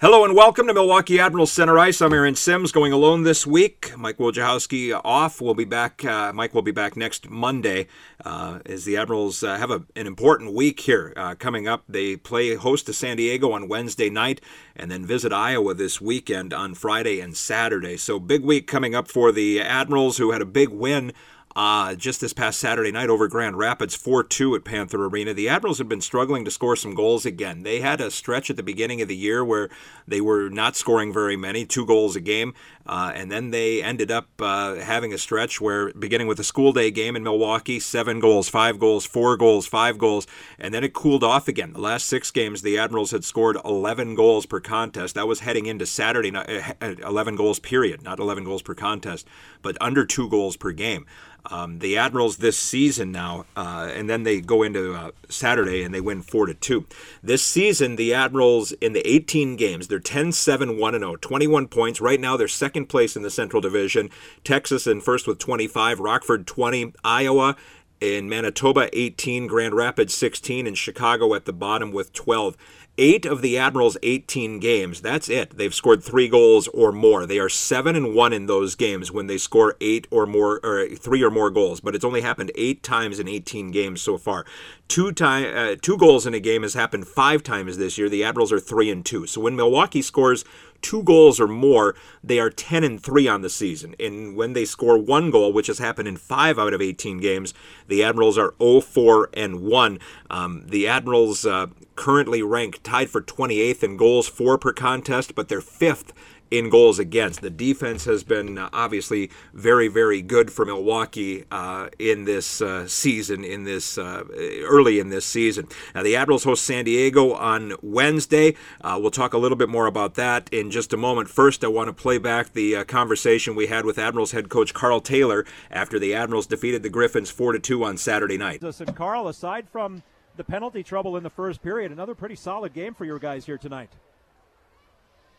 Hello and welcome to Milwaukee Admiral Center Ice. I'm Aaron Sims going alone this week. Mike Wojciechowski off. We'll be back. Uh, Mike will be back next Monday uh, as the Admirals uh, have a, an important week here uh, coming up. They play host to San Diego on Wednesday night and then visit Iowa this weekend on Friday and Saturday. So big week coming up for the Admirals who had a big win uh, just this past Saturday night over Grand Rapids, 4 2 at Panther Arena. The Admirals have been struggling to score some goals again. They had a stretch at the beginning of the year where they were not scoring very many, two goals a game. Uh, and then they ended up uh, having a stretch where, beginning with a school day game in Milwaukee, seven goals, five goals, four goals, five goals, and then it cooled off again. The last six games, the Admirals had scored 11 goals per contest. That was heading into Saturday, uh, 11 goals period, not 11 goals per contest, but under two goals per game. Um, the Admirals this season now, uh, and then they go into uh, Saturday and they win four to two. This season, the Admirals in the 18 games, they're 10-7, 1 0, 21 points. Right now, they're second place in the Central Division. Texas in first with 25, Rockford 20, Iowa in Manitoba 18, Grand Rapids 16, and Chicago at the bottom with 12 eight of the Admirals' 18 games. That's it. They've scored three goals or more. They are seven and one in those games when they score eight or more, or three or more goals. But it's only happened eight times in 18 games so far. Two time, uh, two goals in a game has happened five times this year. The Admirals are three and two. So when Milwaukee scores two goals or more, they are 10 and 3 on the season. And when they score one goal, which has happened in 5 out of 18 games, the Admirals are 0 4 and 1. Um, the Admirals uh, currently rank tied for 28th in goals for per contest, but they're fifth in goals against. The defense has been uh, obviously very, very good for Milwaukee uh, in this uh, season, in this uh, early in this season. Now, the Admirals host San Diego on Wednesday. Uh, we'll talk a little bit more about that in just a moment. First, I want to play back the uh, conversation we had with Admirals head coach Karl Taylor after the Admirals defeated the Griffins 4 to 2 on Saturday night. And Karl, aside from the penalty trouble in the first period, another pretty solid game for your guys here tonight.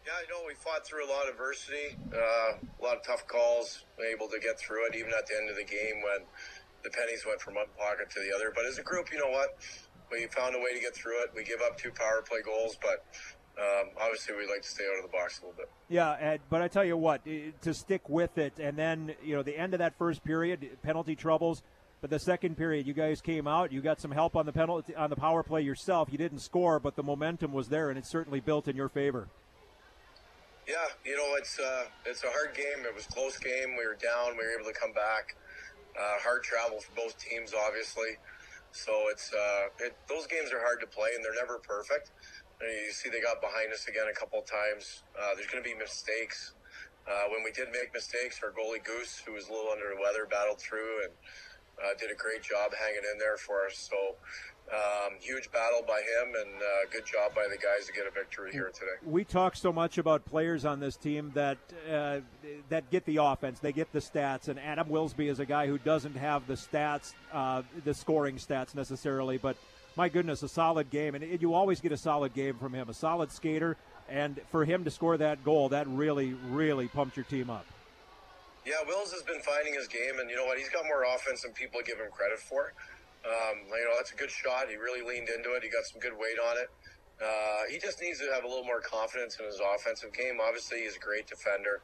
Yeah, I know we fought through a lot of adversity, uh, a lot of tough calls, able to get through it, even at the end of the game when the pennies went from one pocket to the other. But as a group, you know what? We found a way to get through it. We give up two power play goals, but um, obviously we'd like to stay out of the box a little bit. Yeah, but I tell you what, to stick with it, and then you know the end of that first period, penalty troubles. But the second period, you guys came out. You got some help on the penalty on the power play yourself. You didn't score, but the momentum was there, and it certainly built in your favor. Yeah, you know it's uh, it's a hard game. It was a close game. We were down. We were able to come back. Uh, hard travel for both teams, obviously. So it's uh, it, those games are hard to play, and they're never perfect. You see, they got behind us again a couple of times. Uh, there's going to be mistakes. Uh, when we did make mistakes, our goalie Goose, who was a little under the weather, battled through and uh, did a great job hanging in there for us. So um, huge battle by him and uh, good job by the guys to get a victory here today. We talk so much about players on this team that uh, that get the offense, they get the stats, and Adam Wilsby is a guy who doesn't have the stats, uh, the scoring stats necessarily, but my goodness, a solid game, and you always get a solid game from him, a solid skater, and for him to score that goal, that really, really pumped your team up. Yeah, Wills has been finding his game, and you know what? He's got more offense than people give him credit for. Um, you know, that's a good shot. He really leaned into it. He got some good weight on it. Uh, he just needs to have a little more confidence in his offensive game. Obviously, he's a great defender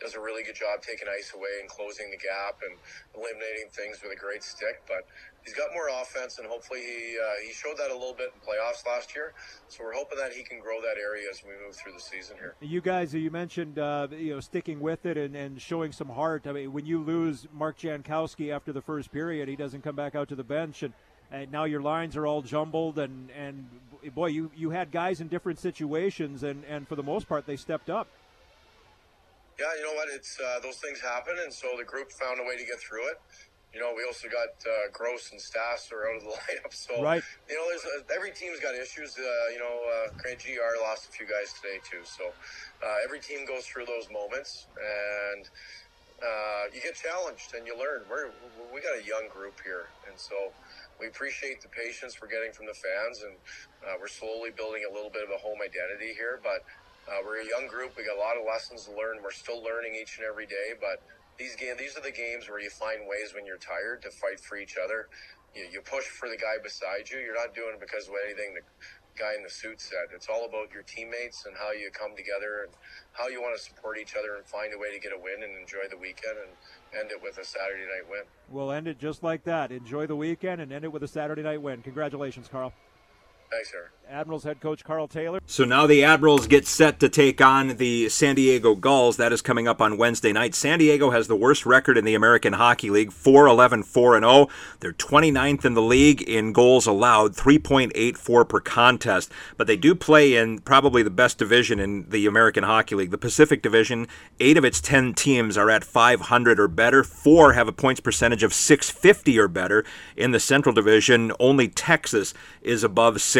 does a really good job taking ice away and closing the gap and eliminating things with a great stick. But he's got more offense, and hopefully he uh, he showed that a little bit in playoffs last year. So we're hoping that he can grow that area as we move through the season here. You guys, you mentioned uh, you know sticking with it and, and showing some heart. I mean, when you lose Mark Jankowski after the first period, he doesn't come back out to the bench and. And now your lines are all jumbled, and, and boy, you, you had guys in different situations, and, and for the most part, they stepped up. Yeah, you know what? It's uh, those things happen, and so the group found a way to get through it. you know, we also got uh, Gross and Stas are out of the lineup. So, right. you know, there's uh, every team's got issues. Uh, you know, uh, GR lost a few guys today too. So, uh, every team goes through those moments, and uh, you get challenged and you learn. We're we got a young group here, and so we appreciate the patience we're getting from the fans, and uh, we're slowly building a little bit of a home identity here. But uh, we're a young group. We got a lot of lessons to learn. We're still learning each and every day, but these game these are the games where you find ways when you're tired to fight for each other. You, you push for the guy beside you. You're not doing it because of anything the guy in the suit said. It's all about your teammates and how you come together and how you want to support each other and find a way to get a win and enjoy the weekend and end it with a Saturday night win. We'll end it just like that. Enjoy the weekend and end it with a Saturday night win. Congratulations, Karl. Thanks, sir. Admirals head coach Karl Taylor. So now the Admirals get set to take on the San Diego Gulls. That is coming up on Wednesday night. San Diego has the worst record in the American Hockey League 4 11 4 0. They're 29th in the league in goals allowed, 3.84 per contest. But they do play in probably the best division in the American Hockey League, the Pacific Division. Eight of its 10 teams are at 500 or better, four have a points percentage of 650 or better. In the Central Division, only Texas is above 600.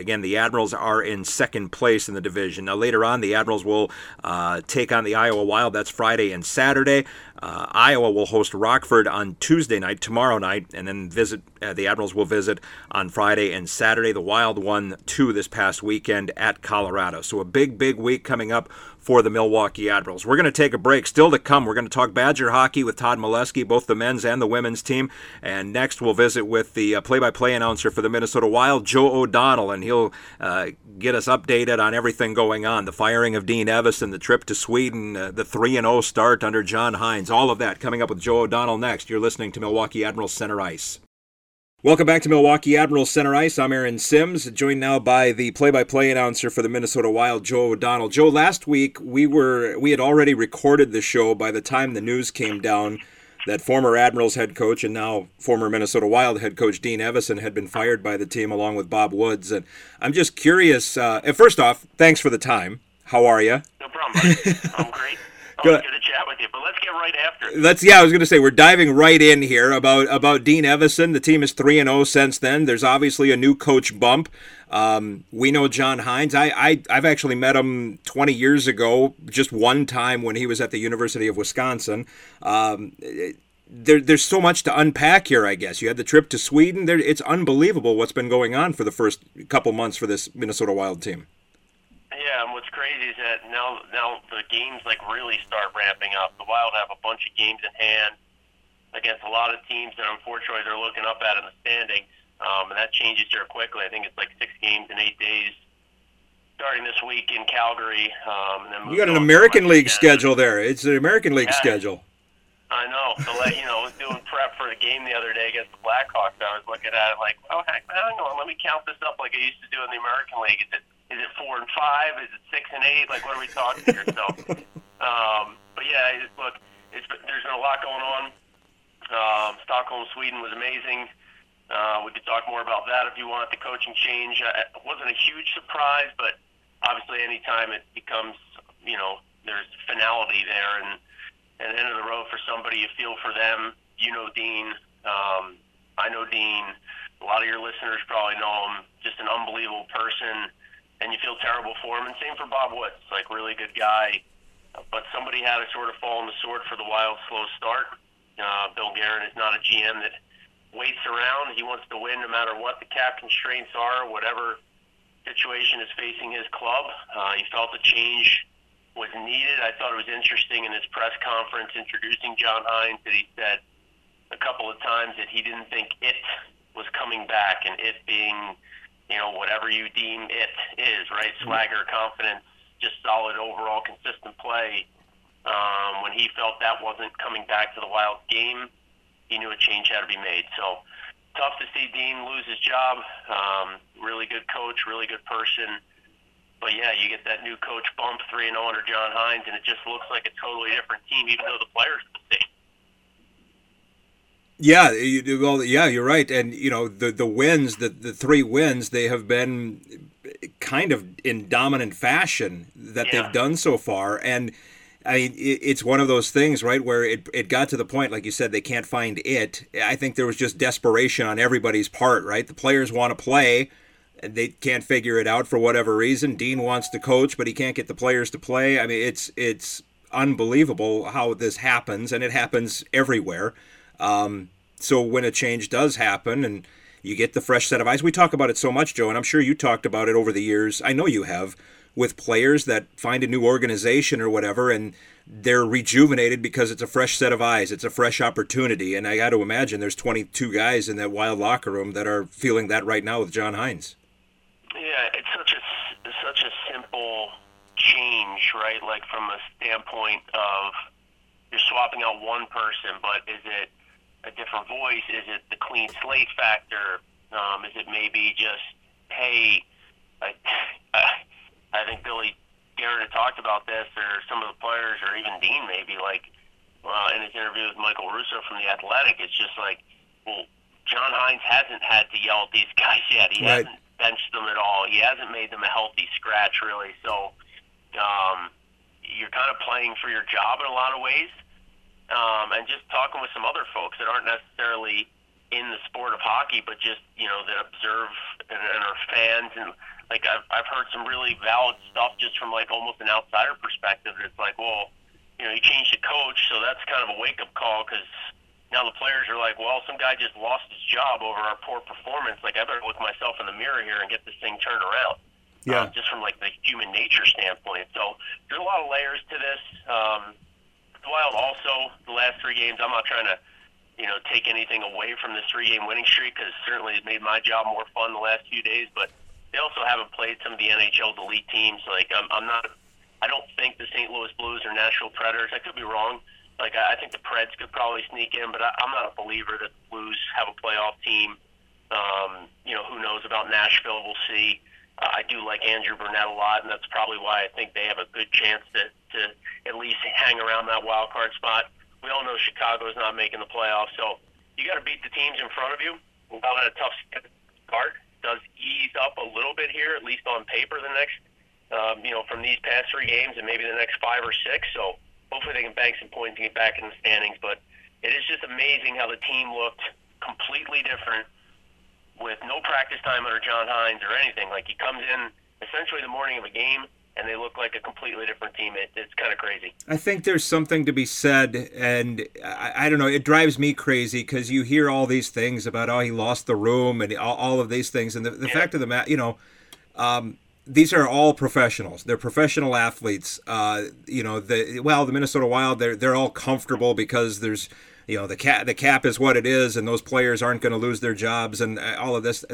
Again, the Admirals are in second place in the division. Now, later on, the Admirals will uh, take on the Iowa Wild. That's Friday and Saturday. Uh, Iowa will host Rockford on Tuesday night, tomorrow night, and then visit. Uh, the Admirals will visit on Friday and Saturday. The Wild won two this past weekend at Colorado. So a big, big week coming up for the Milwaukee Admirals. We're going to take a break. Still to come, we're going to talk Badger hockey with Todd Milewski, both the men's and the women's team. And next, we'll visit with the uh, play-by-play announcer for the Minnesota Wild, Joe O'Donnell, and he'll uh, get us updated on everything going on: the firing of Dean Evason, the trip to Sweden, uh, the three and zero start under John Hynes. All of that coming up with Joe O'Donnell next. You're listening to Milwaukee Admirals Center Ice. Welcome back to Milwaukee Admirals Center Ice. I'm Aaron Sims, joined now by the play-by-play announcer for the Minnesota Wild, Joe O'Donnell. Joe, last week we were we had already recorded the show by the time the news came down that former Admirals head coach and now former Minnesota Wild head coach Dean Evason had been fired by the team along with Bob Woods. And I'm just curious. Uh, first off, thanks for the time. How are you? No problem. I'm great. Good to chat with you, but let's get right after it. Let's yeah, I was going to say we're diving right in here about about Dean Evason. The team is three and zero since then. There's obviously a new coach bump. Um, we know John Hynes. I, I I've actually met him 20 years ago, just one time when he was at the University of Wisconsin. Um, there, there's so much to unpack here. I guess you had the trip to Sweden. There, it's unbelievable what's been going on for the first couple months for this Minnesota Wild team. Yeah, and what's crazy is that now now the games like really start ramping up. The Wild have a bunch of games in hand against a lot of teams that unfortunately they're looking up at in the standings, um, and that changes here quickly. I think it's like six games in eight days. Starting this week in Calgary, um, and then You got an moving on to American League Canada. schedule there. It's an American League Yeah. schedule. I know. To let you know, I was doing prep for the game the other day against the Blackhawks. I was looking at it like, oh heck, hang on, let me count this up like I used to do in the American League. Is it is it four and five? Is it six and eight? Like what are we talking here? So, um, but yeah, it, look, it's there's been a lot going on. Um, Stockholm, Sweden was amazing. Uh, we could talk more about that if you want. The coaching change uh, wasn't a huge surprise, but obviously, anytime it becomes, you know, there's finality there and and end of the road for somebody. You feel for them. You know Dean. Um, I know Dean. A lot of your listeners probably know him. Just an unbelievable person, and you feel terrible for him. And same for Bob Woods. Like really good guy, but somebody had to sort of fall on the sword for the Wild slow start. Uh, Bill Guerin is not a GM that waits around. He wants to win no matter what the cap constraints are, whatever situation is facing his club. Uh, he felt the change was needed. I thought it was interesting in his press conference introducing John Hynes that he said a couple of times that he didn't think it was coming back, and it being, you know, whatever you deem it is, right? Swagger, confidence, just solid overall consistent play. Um, when he felt that wasn't coming back to the Wild game, he knew a change had to be made. So tough to see Dean lose his job. Um, really good coach, really good person. But yeah, you get that new coach bump three and zero under John Hynes, and it just looks like a totally different team, even though the players are the same. Yeah, you, well, yeah, you're right, and you know the the wins, the the three wins, they have been kind of in dominant fashion that Yeah. they've done so far, and I mean, it's one of those things, right, where it, it got to the point, like you said, they can't find it. I think there was just desperation on everybody's part, right? The players want to play, and they can't figure it out for whatever reason. Dean wants to coach, but he can't get the players to play. I mean, it's it's unbelievable how this happens, and it happens everywhere. Um, so when a change does happen, and you get the fresh set of eyes, we talk about it so much, Joe, and I'm sure you talked about it over the years. I know you have with players that find a new organization or whatever and they're rejuvenated because it's a fresh set of eyes it's a fresh opportunity. And i got to imagine there's 22 guys in that wild locker room that are feeling that right now with John Hynes. Yeah it's such a such a simple change right? Like from a standpoint of you're swapping out one person but is it a different voice is it the clean slate factor um, is it maybe just hey I, I I think Billy Guerin had talked about this, or some of the players, or even Dean maybe, like uh, in his interview with Michael Russo from the Athletic. It's just like, well, John Hynes hasn't had to yell at these guys yet. He right. hasn't benched them at all. He hasn't made them a healthy scratch really. So um, you're kind of playing for your job in a lot of ways, um, and just talking with some other folks that aren't necessarily in the sport of hockey, but just you know that observe and, and are fans and like I've I've heard some really valid stuff just from like almost an outsider perspective. It's like, well, you know, you changed the coach, so that's kind of a wake up call because now the players are like, well, some guy just lost his job over our poor performance. Like I better look myself in the mirror here and get this thing turned around. Yeah. Um, just from like the human nature standpoint. So there's a lot of layers to this. Um, the Wild also the last three games. I'm not trying to you know take anything away from this three game winning streak because certainly it made my job more fun the last few days, but they also haven't played some of the NHL's elite teams. Like I'm, I'm not. I don't think the St. Louis Blues are Nashville Predators. I could be wrong. Like I, I think the Preds could probably sneak in, but I, I'm not a believer that the Blues have a playoff team. Um, you know, who knows about Nashville? We'll see. I do like Andrew Brunette a lot, and that's probably why I think they have a good chance to to at least hang around that wild card spot. We all know Chicago is not making the playoffs, so you got to beat the teams in front of you. Without a tough start, does ease up a little bit here, at least on paper, the next, um, you know, from these past three games and maybe the next five or six. So hopefully they can bank some points and get back in the standings. But it is just amazing how the team looked completely different with no practice time under John Hynes or anything. Like he comes in essentially the morning of a game and they look like a completely different team. It, it's kind of crazy. I think there's something to be said, and I, I don't know, it drives me crazy because you hear all these things about, oh, he lost the room and all, all of these things. And the, the yeah. fact of the matter, you know, um, these are all professionals. They're professional athletes. Uh, you know, the well, the Minnesota Wild, they're they're all comfortable because there's, you know, the cap the cap is what it is, and those players aren't going to lose their jobs, and uh, all of this.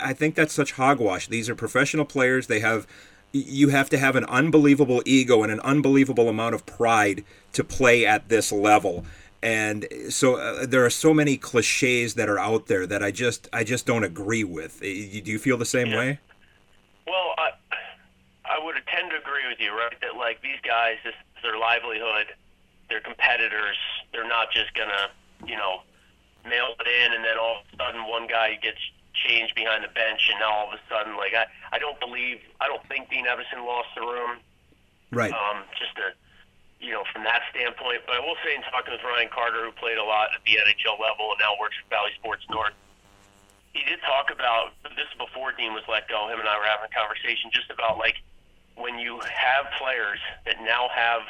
I think that's such hogwash. These are professional players. They have you have to have an unbelievable ego and an unbelievable amount of pride to play at this level and so uh, there are so many cliches that are out there that I just I just don't agree with. Do you feel the same yeah. way? Well, I I would tend to agree with you, right? That like these guys, this is their livelihood, they're competitors. They're not just gonna, you know, mail it in and then all of a sudden one guy gets change behind the bench, and now all of a sudden, like I, I don't believe, I don't think Dean Evason lost the room. Right. Um, just to, you know, from that standpoint. But I will say, in talking with Ryan Carter, who played a lot at the NHL level and now works for Bally Sports North, he did talk about this before Dean was let go. Him and I were having a conversation just about like when you have players that now have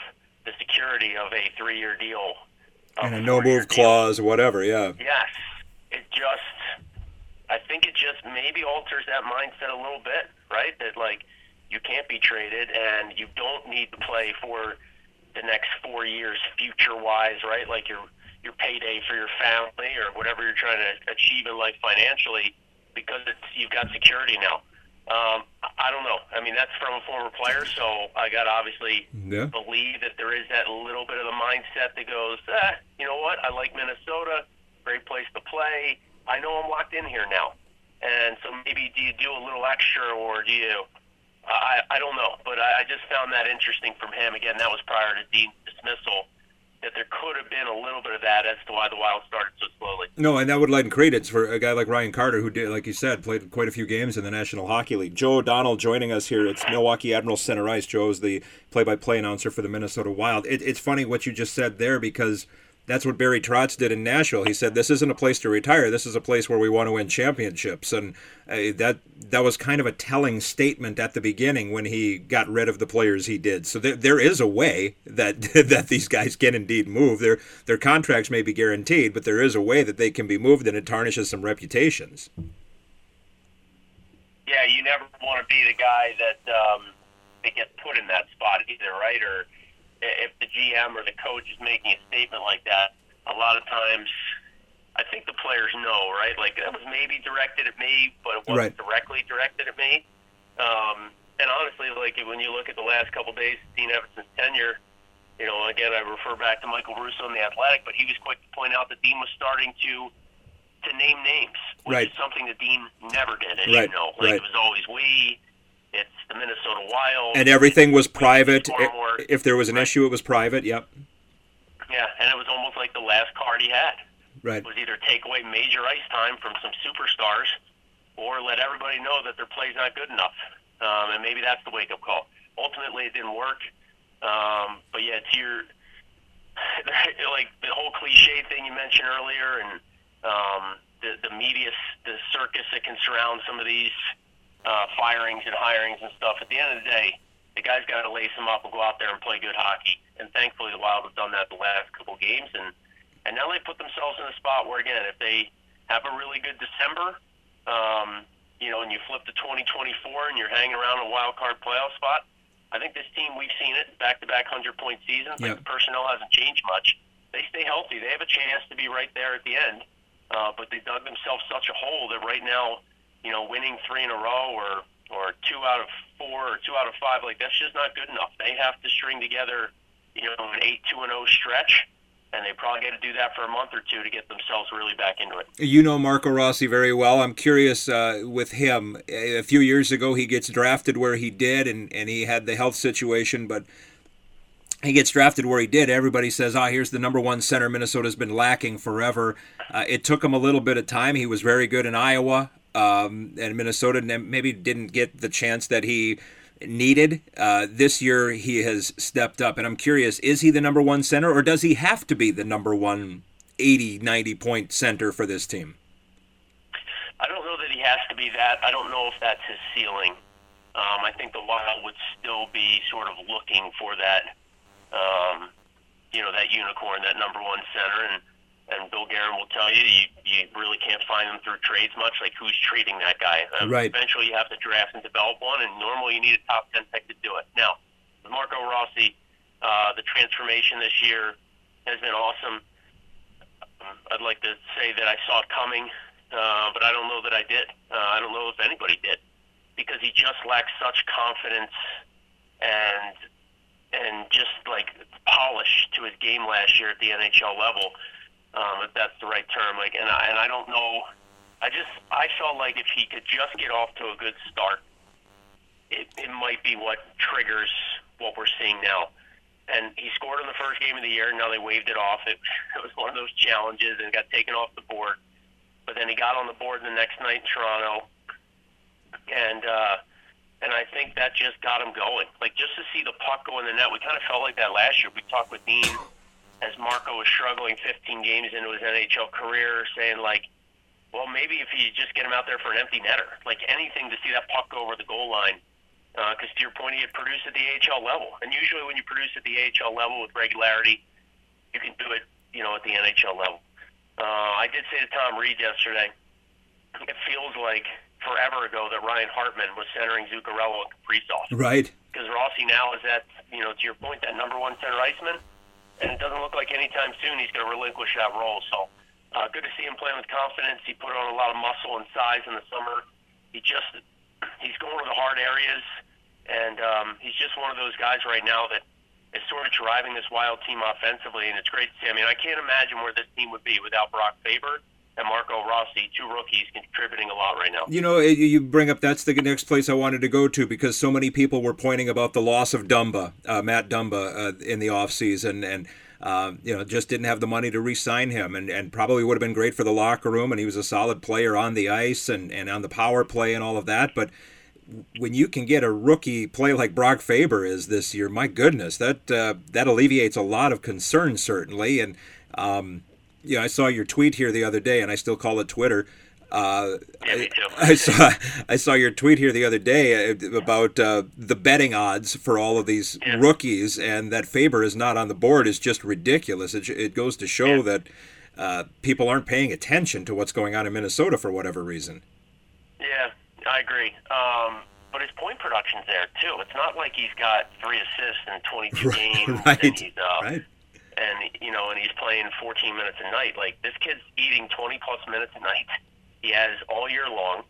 the security of a three-year deal and a no move clause or whatever. Yeah. Yes, it just I think it just maybe alters that mindset a little bit, right? That like you can't be traded and you don't need to play for the next four years future wise, right? Like your your payday for your family or whatever you're trying to achieve in life financially because it's you've got security now. Um, I don't know. I mean, that's from a former player, so I got to obviously yeah. believe that there is that little bit of the mindset that goes, eh, you know what? I like Minnesota, great place to play. I know I'm locked in here now. And so maybe do you do a little extra or do you? I I don't know, but I, I just found that interesting from him. Again, that was prior to Dean's dismissal. That there could have been a little bit of that as to why the Wild started so slowly. No, and that would lighten credence for a guy like Ryan Carter, who did, like you said, played quite a few games in the National Hockey League. Joe O'Donnell joining us here. It's Milwaukee Admiral Center Ice. Joe's the play-by-play announcer for the Minnesota Wild. It, it's funny what you just said there because that's what Barry Trotz did in Nashville. He said, "This isn't a place to retire. This is a place where we want to win championships." And uh, that that was kind of a telling statement at the beginning when he got rid of the players he did. So there, there is a way that that these guys can indeed move. Their their contracts may be guaranteed, but there is a way that they can be moved, and it tarnishes some reputations. Yeah, you never want to be the guy that um, that gets put in that spot either, right? Or if the GM or the coach is making a statement like that, a lot of times I think the players know, right? Like that was maybe directed at me, but it wasn't Right. directly directed at me. Um, and honestly, like when you look at the last couple days, of Dean Evason's tenure, you know, again, I refer back to Michael Russo in the Athletic, but he was quick to point out that Dean was starting to to name names, which Right. is something that Dean never did, as Right, you know. Like right. it was always we. It's the Minnesota Wild. And everything was private. If there was an Right. issue, it was private. Yep. Yeah, and it was almost like the last card he had Right. was either take away major ice time from some superstars, or let everybody know that their play's not good enough. Um, and maybe that's the wake up call. Ultimately, it didn't work. Um, but yeah, to your like the whole cliche thing you mentioned earlier, and um, the the media, the circus that can surround some of these uh, firings and hirings and stuff. At the end of the day, the guys got to lace them up and go out there and play good hockey. And thankfully, the Wild have done that the last couple games, and and now they put themselves in a spot where again, if they have a really good December, um, you know, and you flip to 2024 and you're hanging around a wild card playoff spot, I think this team we've seen it back to back hundred point seasons. Like Yep. the personnel hasn't changed much. They stay healthy. They have a chance to be right there at the end. Uh, but they dug themselves such a hole that right now, you know, winning three in a row or or two out of four or two out of five, like that's just not good enough. They have to string together, you know, an eight two and zero stretch, and they probably got to do that for a month or two to get themselves really back into it. You know Marco Rossi very well. I'm curious uh, with him. A few years ago, he gets drafted where he did, and, and he had the health situation, but he gets drafted where he did. Everybody says, ah, here's the number one center Minnesota's been lacking forever. Uh, it took him a little bit of time. He was very good in Iowa, um, and Minnesota ne- maybe didn't get the chance that he needed. Uh, this year, he has stepped up, and I'm curious, is he the number one center, or does he have to be the number one 80, 90 point center for this team? I don't know that he has to be that. I don't know if that's his ceiling. Um, I think the Wild would still be sort of looking for that, um, you know, that unicorn, that number one center. And, and Bill Guerin will tell you, you, you really can't find them through trades much. Like, who's trading that guy? Uh, Right. Eventually, you have to draft and develop one, and normally you need a top 10 pick to do it. Now, with Marco Rossi, uh, the transformation this year has been awesome. Um, I'd like to say that I saw it coming, uh, but I don't know that I did. Uh, I don't know if anybody did because he just lacks such confidence and and just like polish to his game last year at the NHL level, um, if that's the right term. Like, and I, and I don't know. I just I felt like if he could just get off to a good start, it, it might be what triggers what we're seeing now. And he scored in the first game of the year. Now they waved it off. It, it was one of those challenges and got taken off the board. But then he got on the board the next night in Toronto, and uh, and I think that just got him going. Like just to see the puck go in the net, we kind of felt like that last year. We talked with Dean as Marco was struggling 15 games into his NHL career, saying like, well, maybe if you just get him out there for an empty netter, like anything to see that puck go over the goal line. Because to your point, he had produced at the AHL level, and usually when you produce at the AHL level with regularity, you can do it, you know, at the NHL level. Uh, I did say to Tom Reid yesterday, it feels like forever ago that Ryan Hartman was centering Zuccarello and Kaprizov Right. because Rossi now is that, you know, to your point, that number one center iceman, and it doesn't look like anytime soon he's going to relinquish that role. So uh, good to see him playing with confidence. He put on a lot of muscle and size in the summer. He just he's going to the hard areas, and um, he's just one of those guys right now that is sort of driving this wild team offensively, and it's great to see. I mean, I can't imagine where this team would be without Brock Faber and Marco Rossi, two rookies contributing a lot right now. You know, you- bring up that's the next place I wanted to go to because so many people were pointing about the loss of Dumba, uh, Matt Dumba, uh, in the offseason. And um, you know, just didn't have the money to re-sign him, and, and probably would have been great for the locker room, and he was a solid player on the ice and, and on the power play and all of that. But when you can get a rookie play like Brock Faber is this year, my goodness, that uh, that alleviates a lot of concern certainly. And um, you know, I saw your tweet here the other day, and I still call it Twitter. Uh, Yeah, me I, too. I saw I saw your tweet here the other day uh, about uh, the betting odds for all of these Yeah. rookies, and that Faber is not on the board is just ridiculous. It, it goes to show Yeah. that uh, people aren't paying attention to what's going on in Minnesota for whatever reason. Yeah, I agree. Um, but his point production's there too. It's not like he's got three assists in 22 games right, and he's uh, right. And you know, and he's playing 14 minutes a night. Like this kid's eating 20 plus minutes a night. He has all year long.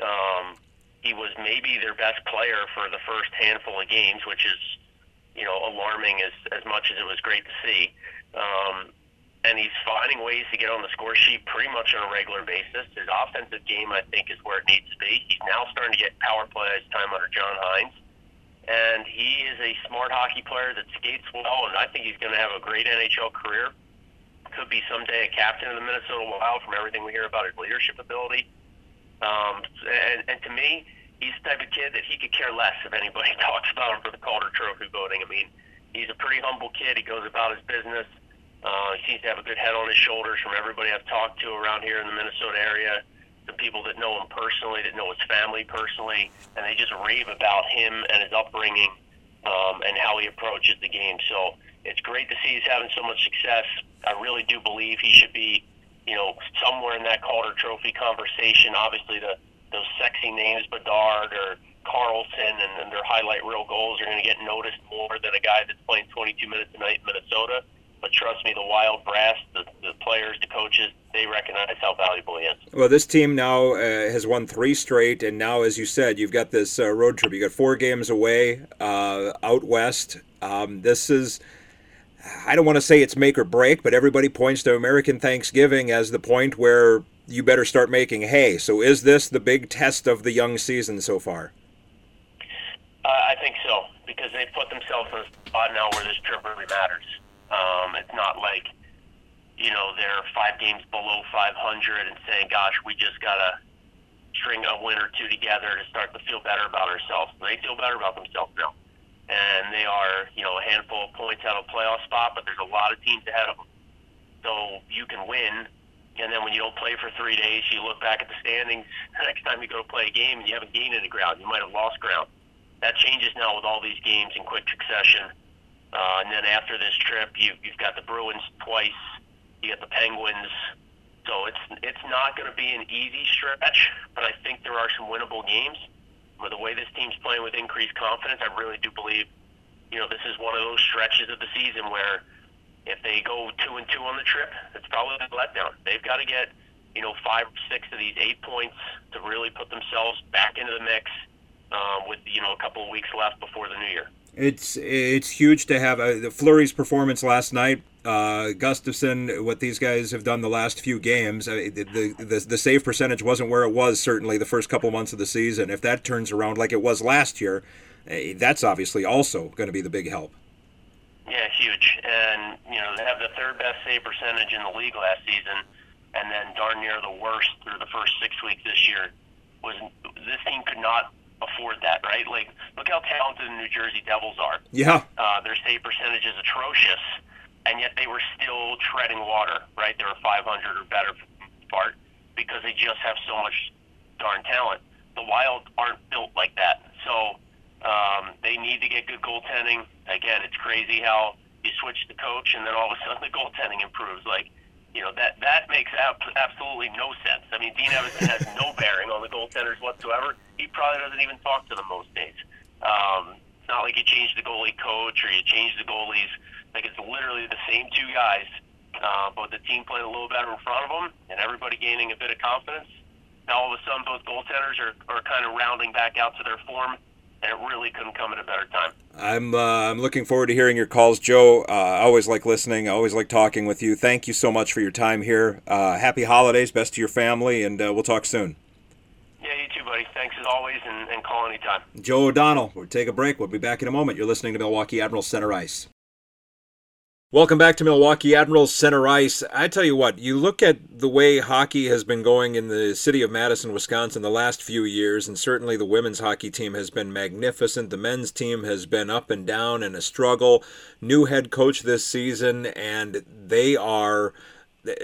Um, he was maybe their best player for the first handful of games, which is, you know, alarming as as much as it was great to see. Um, and he's finding ways to get on the score sheet pretty much on a regular basis. His offensive game, I think, is where it needs to be. He's now starting to get power play time under John Hynes. And he is a smart hockey player that skates well, and I think he's going to have a great NHL career. Could be someday a captain of the Minnesota Wild from everything we hear about his leadership ability. Um, and, and to me, he's the type of kid that he could care less if anybody talks about him for the Calder Trophy voting. I mean, he's a pretty humble kid. He goes about his business. Uh, he seems to have a good head on his shoulders from everybody I've talked to around here in the Minnesota area. The people that know him personally, that know his family personally, and they just rave about him and his upbringing um, and how he approaches the game. So it's great to see he's having so much success. I really do believe he should be, you know, somewhere in that Calder Trophy conversation. Obviously, the those sexy names, Bedard or Carlsson, and, and their highlight reel goals are going to get noticed more than a guy that's playing 22 minutes a night in Minnesota. But trust me, the Wild brass, the, the players, the coaches, they recognize how valuable he is. Well, this team now uh, has won three straight, and now, as you said, you've got this uh, road trip. You got four games away uh, out west. Um, this is, I don't want to say it's make or break, but everybody points to American Thanksgiving as the point where you better start making hay. So, is this the big test of the young season so far? Uh, I think so because they've put themselves in a spot now where this trip really matters. Um, it's not like you know they're five games below 500 and saying, "Gosh, we just gotta string a win or two together to start to feel better about ourselves." They feel better about themselves now, and they are you know a handful of points out of a playoff spot, but there's a lot of teams ahead of them. So you can win, and then when you don't play for three days, you look back at the standings. The next time you go to play a game and you haven't gained any ground, you might have lost ground that changes now with all these games in quick succession. Uh, and then after this trip, you, you've got the Bruins twice, you got the Penguins. So it's it's not going to be an easy stretch, but I think there are some winnable games. With the way this team's playing with increased confidence, I really do believe, you know, this is one of those stretches of the season where if they go two and two on the trip, it's probably a letdown. They've got to get, you know, five or six of these eight points to really put themselves back into the mix um, with you know a couple of weeks left before the new year. It's it's huge to have uh, the Fleury's performance last night. Uh, Gustavsson, what these guys have done the last few games, uh, the, the the the save percentage wasn't where it was certainly the first couple months of the season. If that turns around like it was last year, eh, that's obviously also going to be the big help. Yeah, huge. And you know they have the third best save percentage in the league last season, and then darn near the worst through the first six weeks this year. Was this team could not afford that, right? Like, look how talented the New Jersey Devils are. Yeah, Uh, their save percentage is atrocious, and yet they were still treading water, right? They were 500 or better for the most part because they just have so much darn talent. The Wild aren't built like that, so um, they need to get good goaltending. Again, it's crazy how you switch the coach and then all of a sudden the goaltending improves. Like, you know that that makes ab- absolutely no sense. I mean, Dean Evason has no bearing on the goaltenders whatsoever. He probably doesn't even talk to them most days. Um, it's not like you change the goalie coach or you change the goalies. Like it's literally the same two guys, uh, but the team playing a little better in front of them, and everybody gaining a bit of confidence. Now all of a sudden, both goaltenders are, are kind of rounding back out to their form, and it really couldn't come at a better time. I'm uh, I'm looking forward to hearing your calls, Joe. Uh, I always like listening. I always like talking with you. Thank you so much for your time here. Uh, happy holidays, best to your family, and uh, we'll talk soon. Yeah, you too, buddy. Thanks as always, and, and call anytime. Joe O'Donnell. We'll take a break. We'll be back in a moment. You're listening to Milwaukee Admiral Center Ice. Welcome back to Milwaukee Admirals Center Ice. I tell you what, you look at the way hockey has been going in the city of Madison, Wisconsin the last few years, and certainly the women's hockey team has been magnificent. The men's team has been up and down and a struggle. New head coach this season, and they are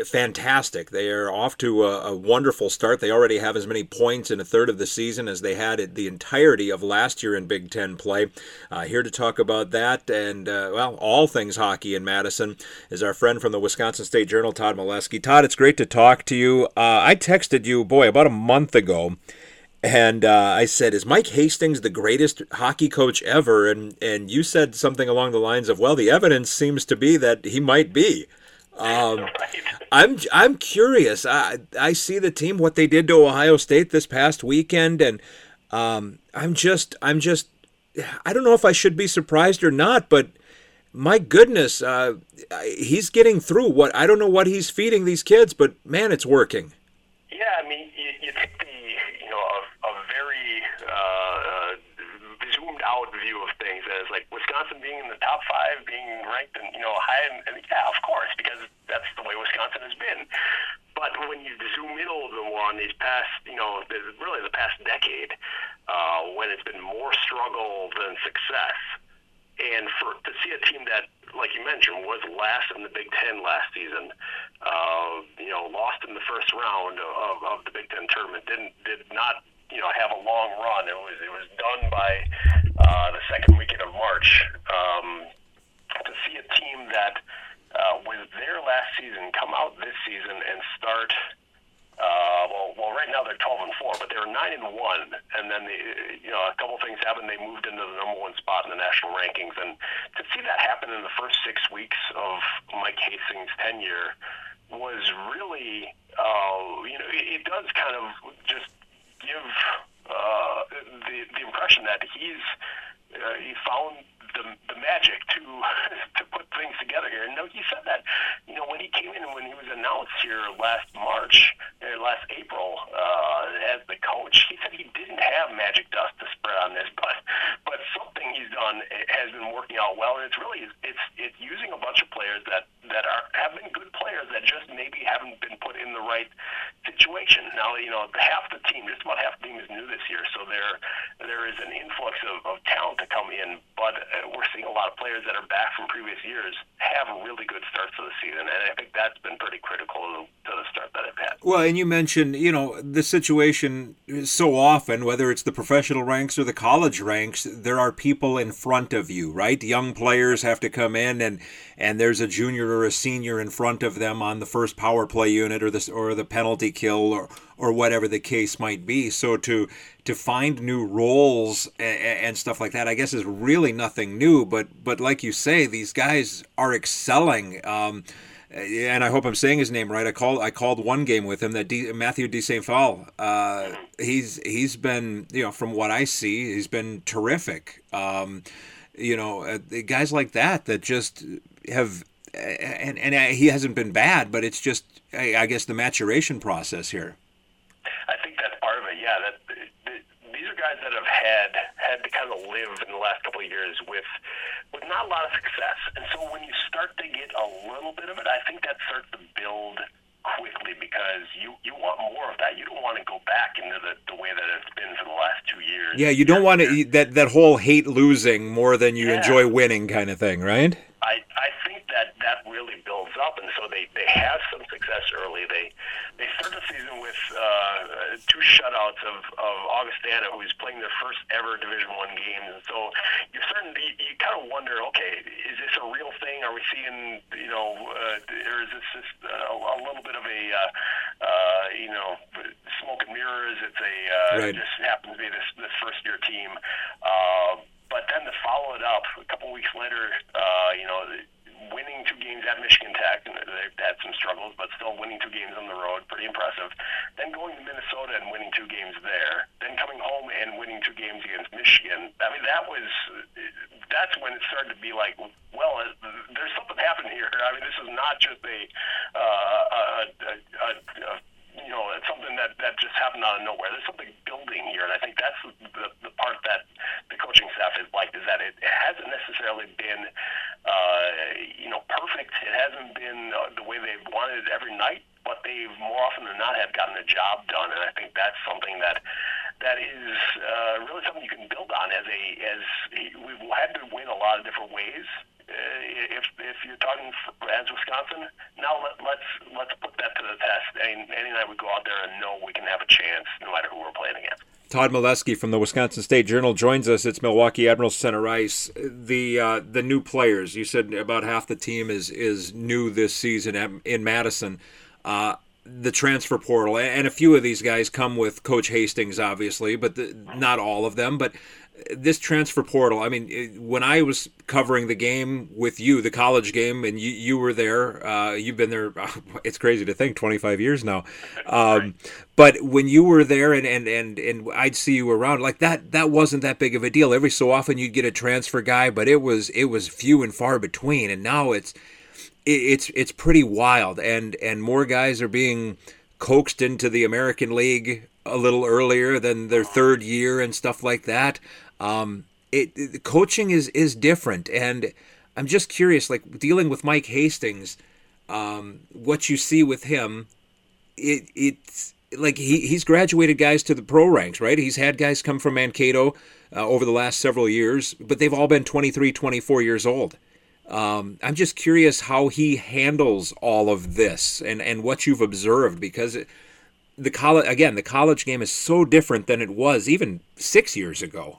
fantastic. They are off to a, a, wonderful start. They already have as many points in a third of the season as they had the entirety of last year in Big Ten play. Uh, here to talk about that and, uh, well, all things hockey in Madison is our friend from the Wisconsin State Journal, Todd Milewski. Todd, it's great to talk to you. Uh, I texted you, boy, about a month ago. And uh, I said, "Is Mike Hastings the greatest hockey coach ever?" And and you said something along the lines of, "Well, the evidence seems to be that he might be." Um, right. I'm I'm curious. I I see the team what they did to Ohio State this past weekend, and um, I'm just I'm just I don't know if I should be surprised or not, but my goodness, uh, he's getting through. What I don't know what he's feeding these kids, but man, it's working. Yeah, I mean, you, you take the you know a, a very uh, zoomed out view of things as like Wisconsin being in the top five, being ranked and you know high, and, and yeah, of course, because that's the way Wisconsin has been. But when you zoom in a little bit more on these past, you know, really the past decade, uh, when it's been more struggle than success, and for to see a team that, like you mentioned, was last in the Big Ten last season, uh, you know, lost in the first round of, of the Big Ten tournament, didn't did not you know have a long run. It was it was done by uh, the second weekend of March. Um, to see a team that uh, was there last season come out this season and start. Uh, well, well, right now they're 12 and four, but they were nine and one, and then the, you know a couple things happened. They moved into the number one spot in the national rankings, and to see that happen in the first six weeks of Mike Hastings' tenure was really, uh, you know, it, it does kind of just give uh, the the impression that he's uh, he found the the magic to to put things together here. And he said that you know when he came in and when he was announced here last March, or last April uh, as the coach, he said he didn't have magic dust to spread on this, but something he's done has been working out well, and it's really it's it's using a bunch of players that that are have been good players that just maybe haven't been put in the right situation. Now you know half the team, just about half the team is new this year, so there there is an influx of, of talent to come in, but uh, we're seeing a lot of players that are back from previous years have really good starts to the season, and I think that's been pretty critical to the start that I've had. Well, and you mentioned you know the situation so often, whether it's the professional ranks or the college ranks, there are people in front of you, right? Young players have to come in and and there's a junior or a senior in front of them on the first power play unit or the or the penalty kill or or whatever the case might be. So to to find new roles and, and stuff like that, I guess is really nothing new. But but like you say, these guys are excelling. Um, and I hope I'm saying his name right. I called I called one game with him that D, Matthew De Saint Phalle. Uh, he's he's been you know from what I see he's been terrific. Um, you know uh, guys like that that just have and and he hasn't been bad, but it's just I, I guess the maturation process here. I think that's part of it. Yeah, that these are guys that have had had to kind of live in the last couple of years with with not a lot of success, and so when you start to get a little bit of it, I think that starts to build quickly because you you want more of that. You don't want to go back into the, the way that it's been for the last two years. Yeah, you don't want to that that whole hate losing more than you yeah. enjoy winning kind of thing, right? I I think that that really builds up, and so they they have some success early. They they start the season with uh, two shutouts of, of Augustana, who is playing their first ever Division One game, and so you're starting to, you, you kind of wonder, okay, is this a real thing? Are we seeing, you know, uh, or is this just uh, a little bit of a, uh, uh, you know, smoke and mirrors? It's a uh, right. just happens to be this this first year team. Uh, but then to follow it up a couple weeks later, uh, you know winning two games at Michigan Tech, and they've had some struggles, but still winning two games on the road, pretty impressive. Then going to Minnesota and winning two games there. Then coming home and winning two games against Michigan. I mean, that was that's when it started to be like, well, there's something happening here. I mean, this is not just a, uh, a, a, a, a you know, it's something that, that just happened out of nowhere. There's something building here, and I think that's the part that the coaching staff has liked is that it, it hasn't necessarily been uh, you know, perfect. It hasn't been uh, the way they've wanted it every night, but they've more often than not have gotten the job done, and I think that's something that that is uh, really something you can build on as a as we've had to win a lot of different ways. Uh, if if you're talking as Wisconsin, now let, let's let's put that to the test. And Andy and I would go out there and know we can have a chance no matter who we're playing against. Todd Milewski from the Wisconsin State Journal joins us. It's Milwaukee Admirals center ice. The uh, the new players. You said about half the team is is new this season at, in Madison. Uh, the transfer portal, and a few of these guys come with Coach Hastings, obviously, but the, not all of them. But this transfer portal, I mean, when I was covering the game with you, the college game, and you, you were there, uh, you've been there, it's crazy to think, 25 years now. Um, but when you were there and, and, and, and I'd see you around, like that, that wasn't that big of a deal. Every so often you'd get a transfer guy, but it was, it was few and far between. And now it's, it's, it's pretty wild. And, and more guys are being coaxed into the American League a little earlier than their third year and stuff like that. Um, it, it coaching is is different, and I'm just curious, like dealing with Mike Hastings, um, what you see with him, it it's like he, he's graduated guys to the pro ranks, right? He's had guys come from Mankato uh, over the last several years, but they've all been 23, 24 years old. Um, I'm just curious how he handles all of this and, and what you've observed because it, the college again the college game is so different than it was even six years ago.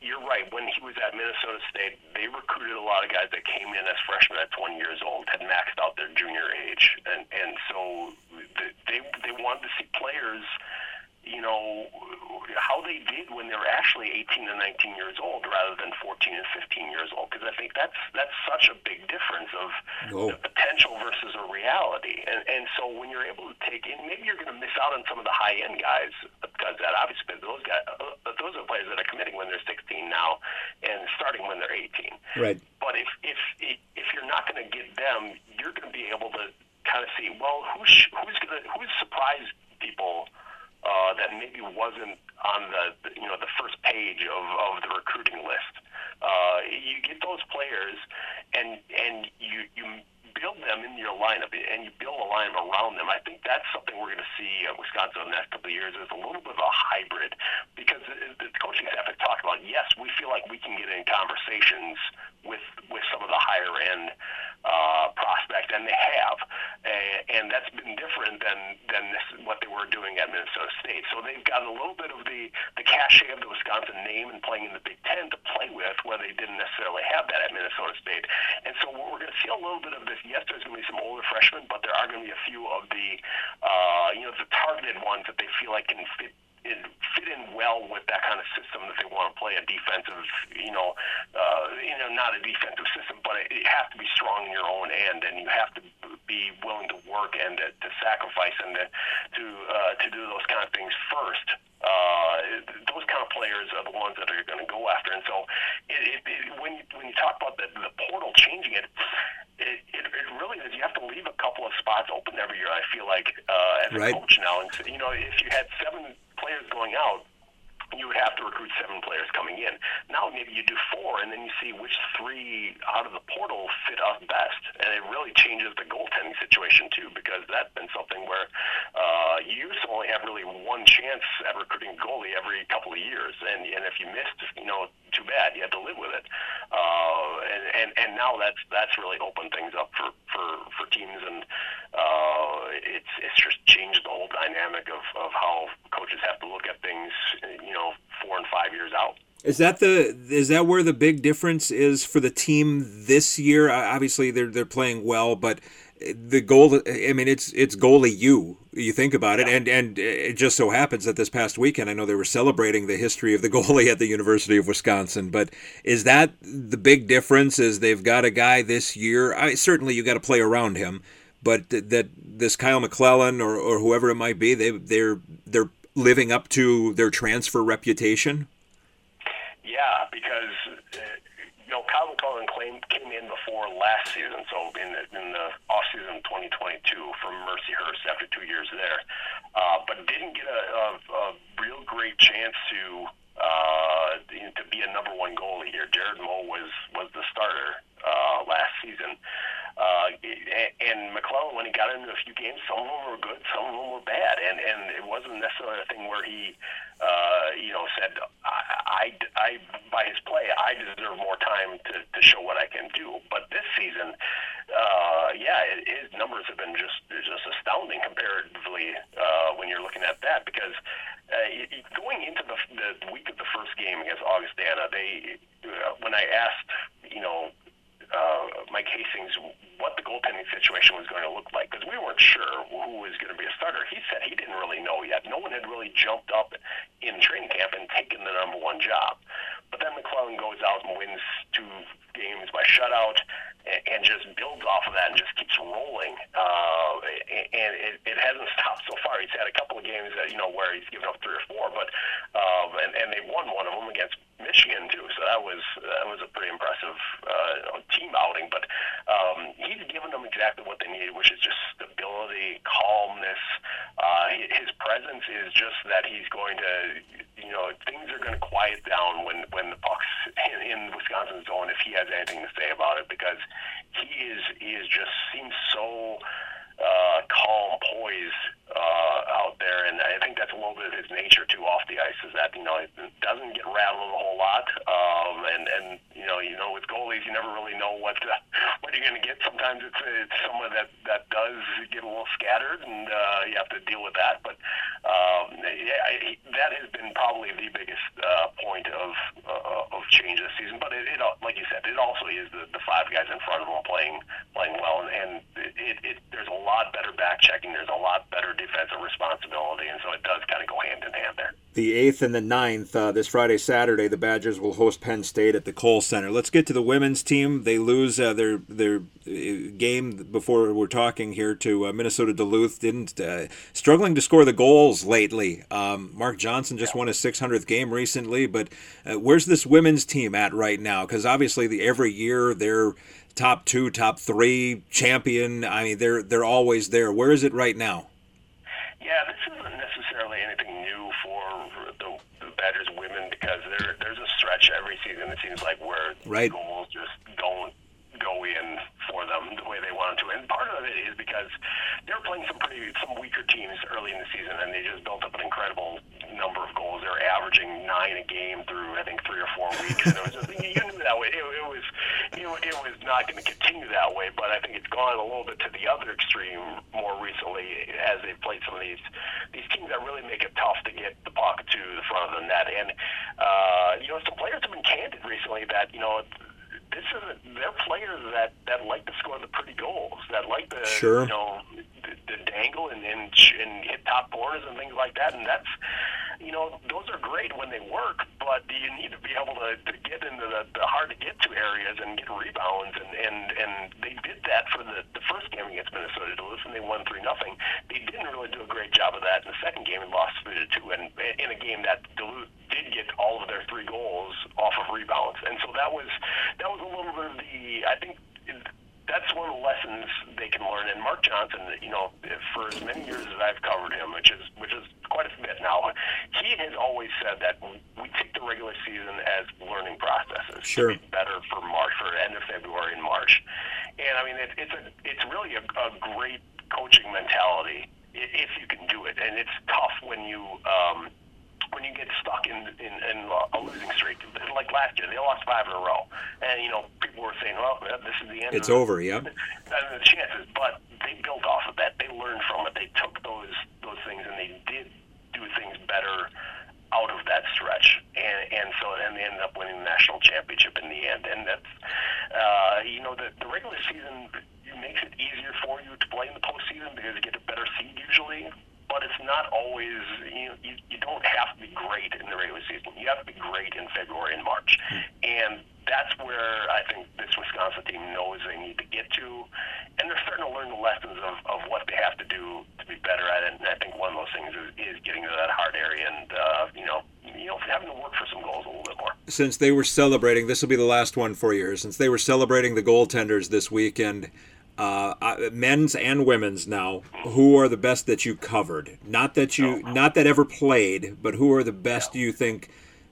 you're right. When he was at Minnesota State, they recruited a lot of guys that came in as freshmen at 20 years old, had maxed out their junior age, and and so they they wanted to see players you know, how they did when they were actually 18 and 19 years old rather than 14 and 15 years old. Because I think that's that's such a big difference of oh. the potential versus a reality. And and so when you're able to take in, maybe you're going to miss out on some of the high end guys because that obviously those guys, uh, those are players that are committing when they're 16 now and starting when they're 18. Right. But if if if you're not going to get them, you're going to be able to kind of see well who's who's going to who's surprised people uh, that maybe wasn't on the you know the first page of, of the recruiting list. Uh, you get those players, and and you you build them in your lineup, and you build a lineup around them. I think that's something we're going to see at Wisconsin in the next couple of years. Is a little bit of a hybrid because the coaching staff has talked about. Yes, we feel like we can get in conversations with with some of the higher end uh, prospect, and they have, and, and that's been different than than this, what they were doing at Minnesota State. So they've got a little bit of the the cachet of the Wisconsin name and playing in the Big Ten to play with, where they didn't necessarily have that at Minnesota State. And so we're going to see a little bit of this. Yes, there's going to be some older freshmen, but there are going to be a few of the uh, you know the targeted ones that they feel like can fit in, fit in well with that kind of system that they want to play a defensive, you know, uh, you know, not a defensive system, but it, it has to be strong in your own end, and you have to be willing to work and to, to sacrifice and to to, uh, to do those kind of things first. Uh, those kind of players are the ones that are going to go after, and so it, it, it, when you, when you talk about the, the portal changing it, it, it, it really is. You have to leave a couple of spots open every year. I feel like uh, as a right. coach now, and you know, if you had seven players going out, you would have to recruit seven players coming in. Now maybe you do four, and then you see which three out of the portal fit us best, and it really changes the goaltending situation too, because that's been something where uh, you used to only have really one chance at recruiting a goalie every couple of years, and and if you missed, you know, too bad, you had to live with it. Uh, and and and now that's that's really opened things up for for for teams, and uh, it's it's just changed the whole dynamic of of how coaches have to look at things, you know four and five years out. Is that the is that where the big difference is for the team this year? Obviously, they're they're playing well, but the goal. I mean, it's it's goalie you. You think about it, and and it just so happens that this past weekend, I know they were celebrating the history of the goalie at the University of Wisconsin. But is that the big difference? Is they've got a guy this year? I certainly you got to play around him, but that this Kyle McClellan or, or whoever it might be, they they're they're living up to their transfer reputation. Yeah, because uh, you know Kyle McClellan came in before last season, so in the, in the off season 2022 from Mercyhurst after two years there, uh, but didn't get a, a, a real great chance to uh, to be a number one goalie here. Jared Moe was was the starter uh, last season. Uh, and McClellan, when he got into a few games, some of them were good, some of them were bad, and and it wasn't necessarily a thing where he, uh, you know, said, I, I, I, by his play, I deserve more time to to show what I can do. But this season, uh, yeah, it, his numbers have been just just astounding comparatively uh, when you're looking at that because. Uh, going into the, the week of the first game against Augustana, they uh, when I asked, you know, uh, Mike Hastings what the goaltending situation was going to look like because we weren't sure who was going to be a starter. He said he didn't really know yet. No one had really jumped up in training camp and taken the number one job. But then McClellan goes out and wins two games by shutout and, and just builds off of that and just keeps rolling. Uh, and it, it hasn't stopped so far. He's had a couple of games that you know where he's given up three or four, but um, and and they won one of them against Michigan too. So that was that was a pretty impressive uh, team outing. But um, he's given them exactly what they needed, which is just stability, calmness. Uh, his presence is just that he's going to, you know, things are going to quiet down when when the puck's in, in Wisconsin zone if he has anything to say about it because he is he is just seems so 8th and the 9th, uh, this Friday, Saturday, the Badgers will host Penn State at the Kohl Center. Let's get to the women's team. They lose uh, their their uh, game before we're talking here to uh, Minnesota Duluth. Didn't uh, struggling to score the goals lately. Um, Mark Johnson just yeah. won his 600th game recently, but uh, where's this women's team at right now? Because obviously, the, every year they're top two, top three champion. I mean, they're they're always there. Where is it right now? Isn't necessarily anything new for the, the Badgers women because there there's a stretch every season. It seems like where right. goals just don't go in for them the way they wanted to. And part of it is because they were playing some pretty some weaker teams early in the season, and they just built up an incredible number of goals. They were averaging nine a game through I think three or four weeks. And it was just, you knew that way. It, it was it, it was not going to continue that way, but I think it's gone a little bit to the other extreme more recently as they've played some of these these teams that really make it tough to get the puck to the front of the net. And uh, you know, some players have been candid recently that you know this is they're players that that like to score the pretty goals, that like to sure. you know the, the dangle and, and and hit top corners and things like that, and that's you know those are great when they work, but you need to be able to, to get into the, the hard to get to areas and get rebounds, and and and they did that for the the first game against Minnesota Duluth, and they won three nothing. They didn't really do a great job of that in the second game and lost three to two, and in a game that Duluth did get all of their three goals off of rebounds, and so that was that was a little bit of the I think that's one of the lessons they can learn. And Mark Johnson, you know, for as many years as I've covered him, which is which is quite a bit now, he has always said that we take the regular season as learning processes sure. to be better for March, for end of February and March. And I mean, it, it's a it's really a, a great coaching mentality if you can do it, and it's tough when you. Um, when you get stuck in, in, in a losing streak. Like last year, they lost five in a row, and you know people were saying, "Well, this is the end." It's over. Yeah. The chances, but they built off of that. They learned from it. They took those those things and they did do things better out of that stretch, and and so and they ended up winning the national championship in the end. And that's uh, you know the the regular season makes it easier for you to play in the postseason because you get a better seed usually. But it's not always you, know, you. You don't have to be great in the regular season. You have to be great in February and March, and that's where I think this Wisconsin team knows they need to get to, and they're starting to learn the lessons of, of what they have to do to be better at it. And I think one of those things is, is getting to that hard area and uh, you know you know having to work for some goals a little bit more. Since they were celebrating, this will be the last one for you. Since they were celebrating the goaltenders this weekend, uh, men's and women's now, who are the best that you covered? Not that you, not that ever played, but who are the best you think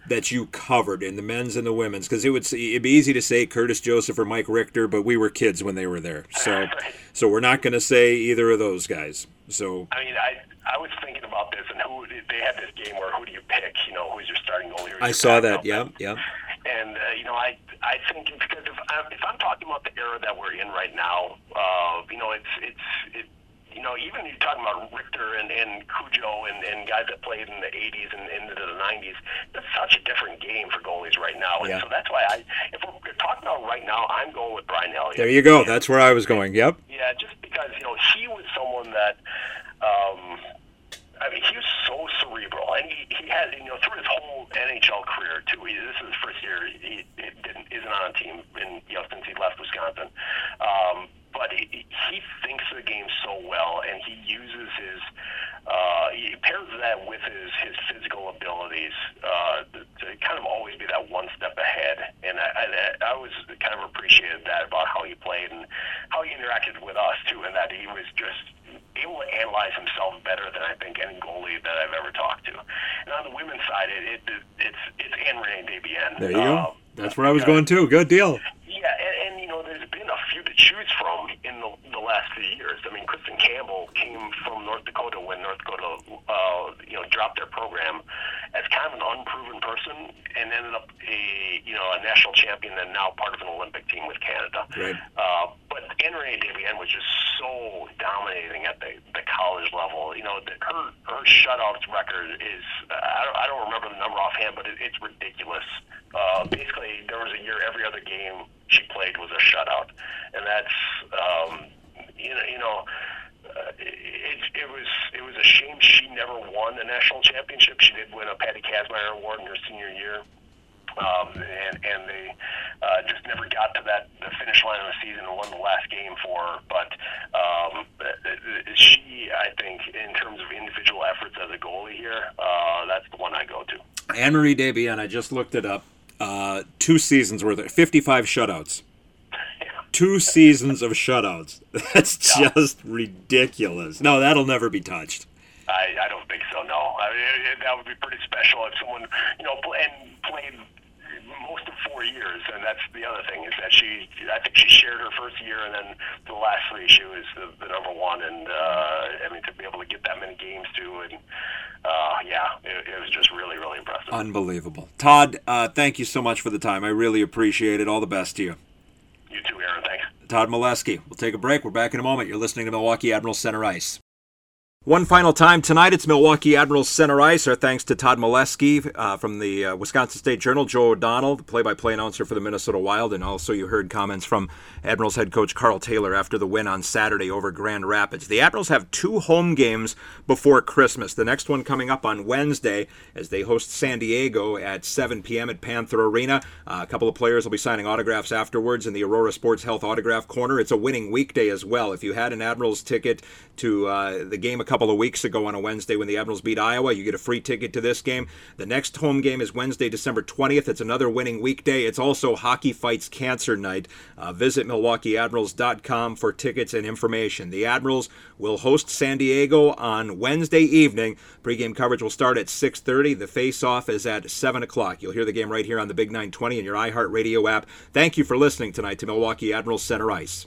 that you covered in the men's and the women's? Because it would it'd be easy to say Curtis Joseph or Mike Richter, but we were kids when they were there, so so we're not going to say either of those guys. So I mean, I I was thinking about this, and who they had this game where who do you pick? You know, who's your starting goalie? I saw that. Yeah, yeah. And uh, you know, I I think because if I'm, if I'm talking about the era that we're in right now, uh, you know, it's it's it, you know, even you're talking about Richter and, and Cujo and, and guys that played in the 80s and into the 90s. That's such a different game for goalies right now, and Yeah. so that's why I, if we're talking about right now, I'm going with Brian Elliott. There you go. That's where I was going. Yep. Yeah, just because you know he was someone that, mean, he was so cerebral, and he, he had you know through his whole NHL career too. He, this is his first year he, he didn't, isn't on a team in you know since he left Wisconsin. Um, but he, he thinks the game so well, and he uses his. Uh, he pairs that with his, his physical abilities uh, to, to kind of always be that one step ahead. And I, I, I always kind of appreciated that about how he played and how he interacted with us too, and that he was just able to analyze himself better than I think any goalie that I've ever talked to. And on the women's side, it, it it's it's Anne Renee Desbiens. There you go. Um, That's where I was going too. Good deal. Yeah, and, and you know, there's been a few to choose from in the, the last few years. I mean, Kristen Campbell came from North Dakota when North Dakota, uh, you know, dropped their program as kind of an unproven person, and ended up a you know a national champion and now part of an Olympic team with Canada. Right. Uh, but Anne Renee Desbiens was just so dominating at the, the college level. You know, the, her her shutouts record is I don't, I don't remember the number offhand, but it, it's ridiculous. Uh, basically, there was a year every other game she played was a shutout, and that's um, you know you know. Uh, it, it was it was a shame she never won a national championship. She did win a Patty Kazmaier Award in her senior year, um, and and they uh, just never got to that the finish line of the season and won the last game for her. But um, she, I think, in terms of individual efforts as a goalie here, uh, that's the one I go to. Anne Marie Desbiens, I just looked it up. Uh, two seasons worth of 55 shutouts. Two seasons of shutouts. That's just ridiculous. No, that'll never be touched. I, I don't think so. No, I mean, it, it, that would be pretty special if someone, you know, and played most of four years. And that's the other thing is that she, I think she shared her first year, and then the last three she was the, the number one. And uh, I mean, to be able to get that many games too, and uh, yeah, it, it was just really, really impressive. Unbelievable. Todd, uh, thank you so much for the time. I really appreciate it. All the best to you. You too, Aaron. Thanks. Todd Milewski. We'll take a break. We're back in a moment. You're listening to Milwaukee Admiral Center Ice. One final time tonight, it's Milwaukee Admirals Center Ice. Our thanks to Todd Milewski uh, from the uh, Wisconsin State Journal, Joe O'Donnell, the play-by-play announcer for the Minnesota Wild, and also you heard comments from Admirals head coach Karl Taylor after the win on Saturday over Grand Rapids. The Admirals have two home games before Christmas. The next one coming up on Wednesday as they host San Diego at 7 p.m. at Panther Arena. Uh, a couple of players will be signing autographs afterwards in the Aurora Sports Health Autograph Corner. It's a winning weekday as well. If you had an Admirals ticket to uh, the game a couple of weeks ago on a Wednesday when the Admirals beat Iowa, you get a free ticket to this game. The next home game is Wednesday, December 20th. It's another winning weekday. It's also Hockey Fights Cancer Night. Uh, visit MilwaukeeAdmirals.com for tickets and information. The Admirals will host San Diego on Wednesday evening. Pre-game coverage will start at 6:30. The face-off is at 7 o'clock. You'll hear the game right here on the Big 920 in your iHeartRadio app. Thank you for listening tonight to Milwaukee Admirals Center Ice.